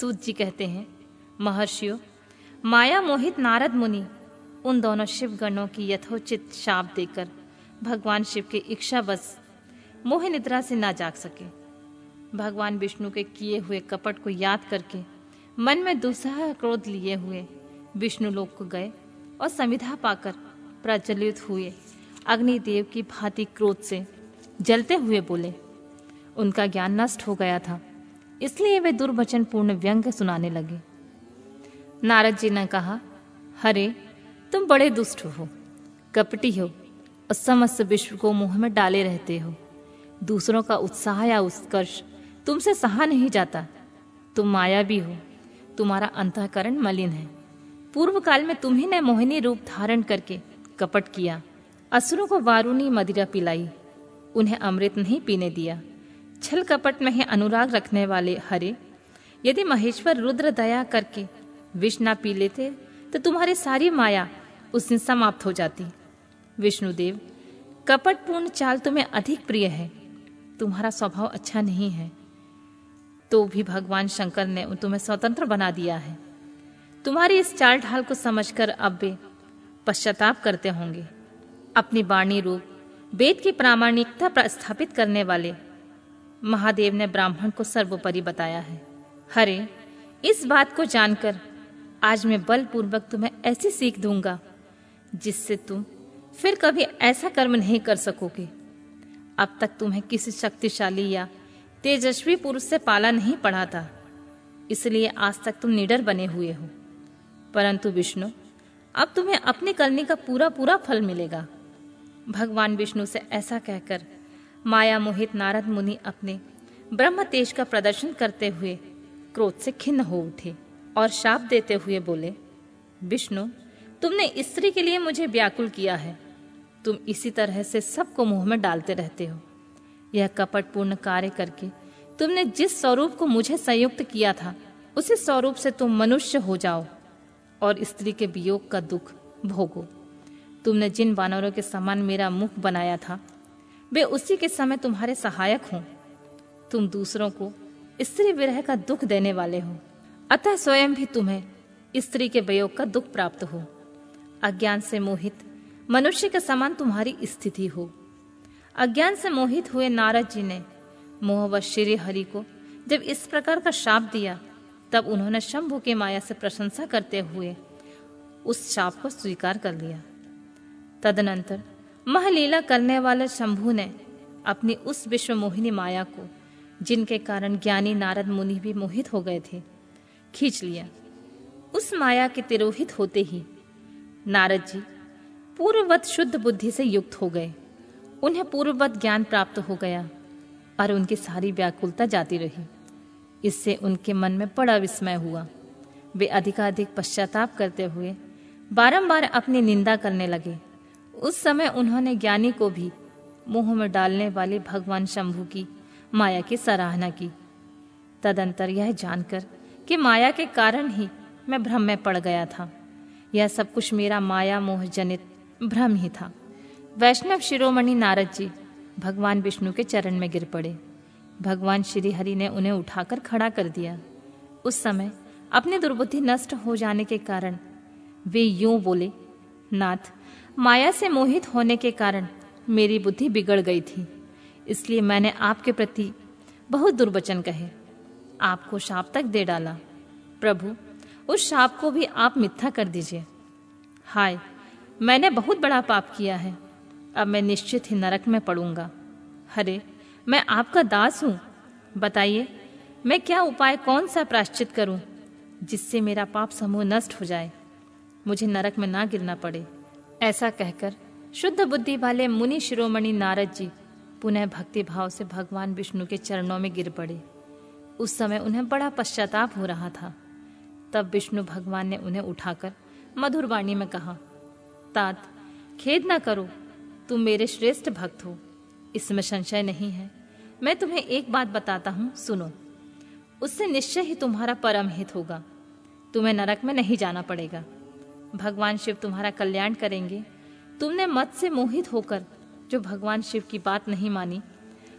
सूत जी कहते हैं, महर्षियों, माया मोहित नारद मुनि, उन दोनों शिव गणों की यथोचित शाप देकर भगवान शिव के इच्छा बस मोह निद्रा से ना जाग सके। भगवान विष्णु के किए हुए कपट को याद करके मन में दूसरा क्रोध लिए हुए विष्णु लोक को गए और संविधा पाकर प्रज्वलित हुए अग्निदेव की भांति क्रोध से जलते हुए बोले, उनका ज्ञान नष्ट हो गया था। इसलिए वे दुर्वचन पूर्ण व्यंग सुनाने लगे। नारद जी ने कहा, हरे, तुम बड़े दुष्ट हो। कपटी हो, और समस्त विश्व को मुँह में डाले रहते हो। दूसरों का उत्साह या उत्कर्ष तुमसे सहा नहीं जाता। तुम माया भी हो, तुम्हारा अंतकरण मलिन है। पूर्व काल में तुम्ही ने मोहिनी रूप धारण करके कपट किया, असुरों को वारुणी मदिरा पिलाई, उन्हें अमृत नहीं पीने दिया। छल कपट में ही अनुराग रखने वाले हरे। यदि महेश्वर रुद्र दया करके विष ना पी लेते तो तुम्हारी सारी माया उस दिन समाप्त हो जाती। विष्णुदेव, कपटपूर्ण चाल तुम्हें अधिक प्रिय है। तुम्हारा स्वभाव अच्छा नहीं है। तो भी भगवान शंकर ने तुम्हें स्वतंत्र बना दिया है। तुम्हारी इस चाल ढाल को समझकर अब वे पश्चाताप करते होंगे। अपनी वाणी रूप वेद की प्रामाणिकता प्रस्थापित करने वाले महादेव ने ब्राह्मण को सर्वोपरि बताया है। हरे, इस बात को जानकर आज मैं बलपूर्वक तुम्हें ऐसी सीख दूँगा, जिससे तुम फिर कभी ऐसा कर्म नहीं कर सकोगे। अब तक तुम्हें किसी शक्तिशाली या तेजस्वी पुरुष से पाला नहीं पड़ा था इसलिए आज तक तुम निडर बने हुए हो। परंतु विष्णु, अब तुम्हें अपनी करने का पूरा पूरा फल मिलेगा। भगवान विष्णु से ऐसा कहकर माया मोहित नारद मुनि अपने ब्रह्म तेज का प्रदर्शन करते हुए क्रोध से खिन्न हो उठे और शाप देते हुए बोले, विष्णु, तुमने स्त्री के लिए मुझे व्याकुल किया है। तुम इसी तरह से सबको मुँह में डालते रहते हो। यह कपटपूर्ण कार्य करके तुमने जिस स्वरूप को मुझे संयुक्त किया था, उसी स्वरूप से तुम मनुष्य हो जाओ और स्त्री के वियोग का दुख भोगो। तुमने जिन वानरों के समान मेरा मुख बनाया था वे उसी के समय तुम्हारे सहायक हों। तुम दूसरों को स्त्री विरह का दुख देने वाले हो। अतः स्वयं भी तुम्हें स्त्री के वियोग का दुख प्राप्त हो। अज्ञान से मोहित, मनुष्य के समान तुम्हारी स्थिति हो। अज्ञान से मोहित हुए नारद जी ने मोह व श्री हरि को जब इस प्रकार का शाप दिया, तब उन्होंने शंभु के माया से प्रशंसा करते हुए उस शाप को स्वीकार कर लिया। तदनंतर महलीला करने वाले शंभु ने अपनी उस विश्व मोहिनी माया को, जिनके कारण ज्ञानी नारद मुनि भी मोहित हो गए थे, खींच लिया। उस माया के तिरोहित होते ही नारद जी पूर्ववत शुद्ध बुद्धि से युक्त हो गए। उन्हें पूर्ववत ज्ञान प्राप्त हो गया और उनकी सारी व्याकुलता जाती रही। इससे उनके मन में बड़ा विस्मय हुआ। वे अधिकाधिक पश्चाताप करते हुए बारंबार अपनी निंदा करने लगे। उस समय उन्होंने ज्ञानी को भी मुँह में डालने वाले भगवान शंभु की माया की सराहना की। तदंतर यह जानकर कि माया के कारण ही मैं भ्रम में पड़ गया था। यह सब कुछ मेरा माया मोह जनित भ्रम ही था। वैष्णव शिरोमणि नारद जी भगवान विष्णु के चरण में गिर पड़े। भगवान श्री हरि ने उन्हें उठाकर खड़ा कर दिया। उस समय अपनी दुर्बुद्धि नष्ट हो जाने के कारण वे यूँ बोले नाथ, माया से मोहित होने के कारण मेरी बुद्धि बिगड़ गई थी। इसलिए मैंने आपके प्रति बहुत दुर्वचन कहे। आपको शाप तक दे डाला। प्रभु, उस शाप को भी आप मिथ्या कर दीजिए। हाय, मैंने बहुत बड़ा पाप किया है। अब मैं निश्चित ही नरक में पड़ूँगा। हरे, मैं आपका दास हूँ। बताइए, मैं क्या उपाय कौन सा प्राश्चित करूँ, जिससे मेरा पाप समूह नष्ट हो जाए? मुझे नरक में ना गिरना पड़े। ऐसा कहकर शुद्ध बुद्धि वाले मुनि शिरोमणि नारद जी पुनः भक्ति भाव से भगवान विष्णु के चरणों में गिर पड़े। उस समय उन्हें बड़ा पश्चाताप हो रहा था। तब विष्णु भगवान ने उन्हें उठाकर मधुर वाणी में कहा, तात, खेद ना करो, तुम मेरे श्रेष्ठ भक्त हो। इसमें संशय नहीं है। मैं तुम्हें एक बात बताता हूँ, सुनो। उससे निश्चय ही तुम्हारा परम हित होगा। तुम्हें नरक में नहीं जाना पड़ेगा। भगवान शिव तुम्हारा कल्याण करेंगे। तुमने मत से मोहित होकर जो भगवान शिव की बात नहीं मानी,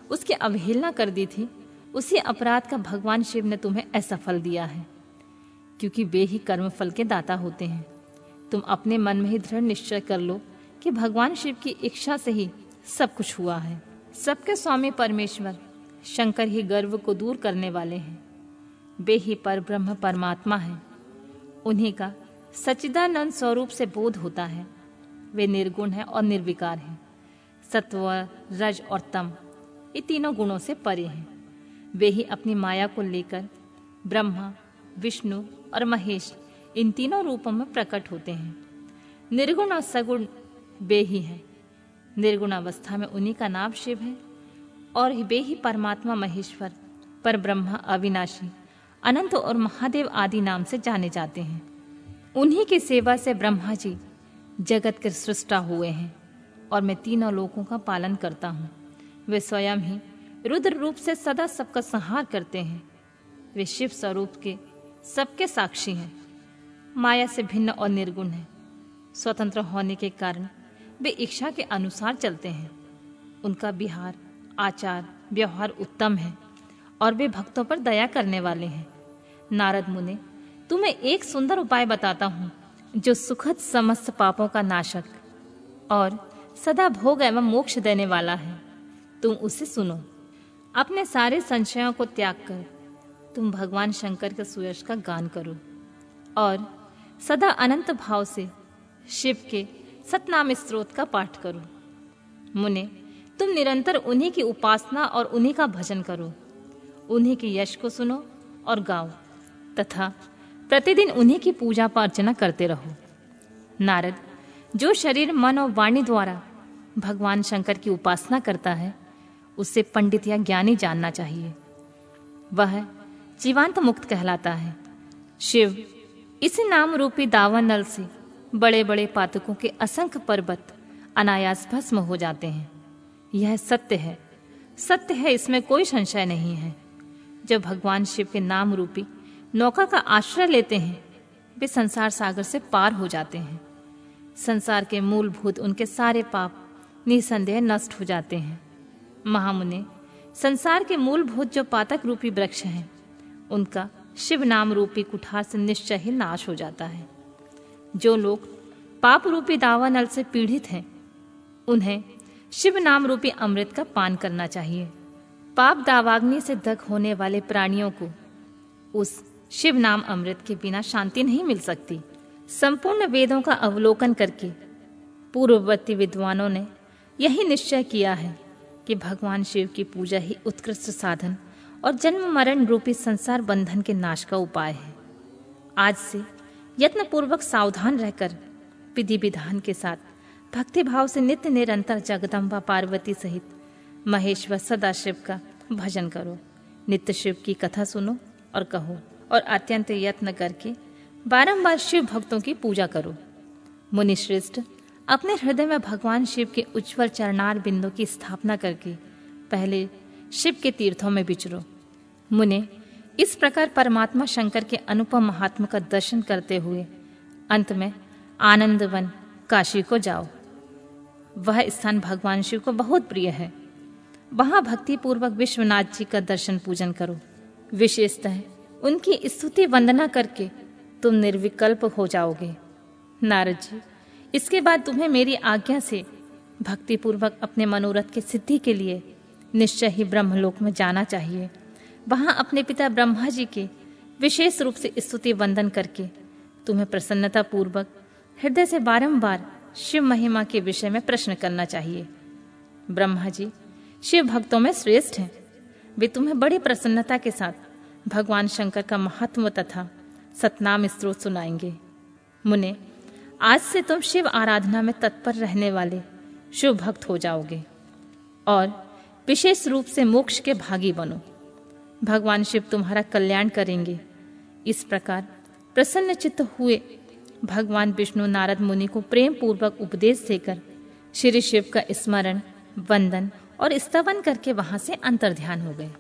उसकी अवहेलना कर दी थी, उसी अपराध का भगवान शिव ने तुम्हें ऐसा फल दिया है। क्योंकि वे ही कर्म फल के दाता होते हैं। तुम अपने मन में ही दृढ़ निश्चय कर लो कि भगवान शिव की इच्छा से ही सब कुछ हुआ है। सबके स्वामी परमेश्वर शंकर ही गर्व को दूर करने वाले हैं। वे ही पर ब्रह्म परमात्मा है। उन्हीं का सच्चिदानंद स्वरूप से बोध होता है। वे निर्गुण है और निर्विकार हैं। सत्व, रज और तम, ये तीनों गुणों से परे हैं। वे ही अपनी माया को लेकर ब्रह्मा, विष्णु और महेश, इन तीनों रूपों में प्रकट होते हैं। निर्गुण और सगुण वे ही हैं। निर्गुण अवस्था में उन्हीं का नाम शिव है और वे ही परमात्मा महेश्वर पर ब्रह्मा अविनाशी, अनंत और महादेव आदि नाम से जाने जाते हैं। उन्हीं की सेवा से ब्रह्मा जी जगत के सृष्टा हुए हैं और मैं तीनों लोगों का पालन करता हूँ। वे स्वयं ही रुद्र रूप से सदा सबका संहार करते हैं। वे शिव स्वरूप के सबके साक्षी हैं। माया से भिन्न और निर्गुण है। स्वतंत्र होने के कारण वे इच्छा के अनुसार चलते हैं। उनका बिहार आचार, व्यवहार उत्तम है और वे भक्तों पर दया करने वाले हैं। नारद मुने तुम्हें एक सुंदर उपाय बताता हूँ, जो सुखद समस्त पापों का नाशक और सदा भोग एवं मोक्ष देने वाला है। तुम उसे सुनो। अपने सारे संशयों को त्याग कर तुम भगवान शंकर के सुयश का गान करो और सदा अनंत भाव से शिव के सतनाम स्त्रोत का पाठ करो। मुने, तुम निरंतर उन्हीं की उपासना और उन्हीं का भजन करो। उन्हीं के यश को सुनो और गाओ तथा प्रतिदिन उन्हीं की पूजा अर्चना करते रहो। नारद, जो शरीर, मन और वाणी द्वारा भगवान शंकर की उपासना करता है उसे पंडित या ज्ञानी जानना चाहिए। वह जीवांत मुक्त कहलाता है। शिव, इस नाम रूपी दावा नल से बड़े बड़े पातकों के असंख्य पर्वत अनायास भस्म हो जाते हैं। यह सत्य है। सत्य है, इसमें कोई संशय नहीं है। जब भगवान शिव के नाम रूपी नौका का आश्रय लेते हैं, वे संसार सागर से पार हो जाते हैं। संसार के मूलभूत उनके सारे पाप, निसंदेह नष्ट हो जाते हैं। महामुने, संसार के मूलभूत जो पातक रूपी वृक्ष हैं, उनका शिव नाम रूपी कुठार से निश्चय ही नाश हो जाता है। जो लोग पाप रूपी दावा नल से पीड़ित हैं, उन्हें शिव नाम रूपी अमृत का पान करना चाहिए। पाप दावाग्नि से दग होने वाले प्राणियों को उस शिव नाम अमृत के बिना शांति नहीं मिल सकती। संपूर्ण वेदों का अवलोकन करके पूर्ववर्ती विद्वानों ने यही निश्चय किया है कि भगवान शिव की पूजा ही उत्कृष्ट साधन और जन्म मरण रूपी संसार बंधन के नाश का उपाय है। आज से यत्न पूर्वक सावधान रहकर विधि विधान के साथ भक्ति भाव से नित्य निरंतर जगदम्बा पार्वती सहित महेश्वर सदाशिव का भजन करो। नित्य शिव की कथा सुनो और कहो और अत्यंत यत्न करके बारंबार शिव भक्तों की पूजा करो। मुनिश्रेष्ठ, अपने हृदय में भगवान शिव के उज्जवल चरणार बिंदु की स्थापना करके पहले शिव के तीर्थों में विचरो मुने, इस प्रकार परमात्मा शंकर के अनुपम महात्मा का दर्शन करते हुए अंत में आनंदवन काशी को जाओ। वह स्थान भगवान शिव को बहुत प्रिय है। वहाँ भक्ति पूर्वक विश्वनाथ जी का दर्शन पूजन करो। विशेषतः उनकी स्तुति वंदना करके तुम निर्विकल्प हो जाओगे। नारद जी, इसके बाद तुम्हें मेरी आज्ञा से भक्ति पूर्वक अपने मनोरथ की सिद्धि के लिए निश्चय ही ब्रह्मलोक में जाना चाहिए। वहाँ अपने पिता ब्रह्मा जी के विशेष रूप से स्तुति वंदन करके तुम्हें प्रसन्नता पूर्वक हृदय से बारंबार शिव महिमा के विषय में प्रश्न करना चाहिए। ब्रह्मा जी, शिव भक्तों में श्रेष्ठ हैं। वे तुम्हें बड़ी प्रसन्नता के साथ भगवान शंकर का महत्व तथा सतनाम स्त्रोत सुनाएँगे। मुने, आज से तुम शिव आराधना में तत्पर रहने वाले शिव भक्त हो जाओगे और विशेष रूप से मोक्ष के भागी बनो। भगवान शिव तुम्हारा कल्याण करेंगे। इस प्रकार प्रसन्न चित्त हुए भगवान विष्णु नारद मुनि को प्रेम पूर्वक उपदेश देकर श्री शिव का स्मरण, वंदन और स्तवन करके वहाँ से अंतर ध्यान हो गए।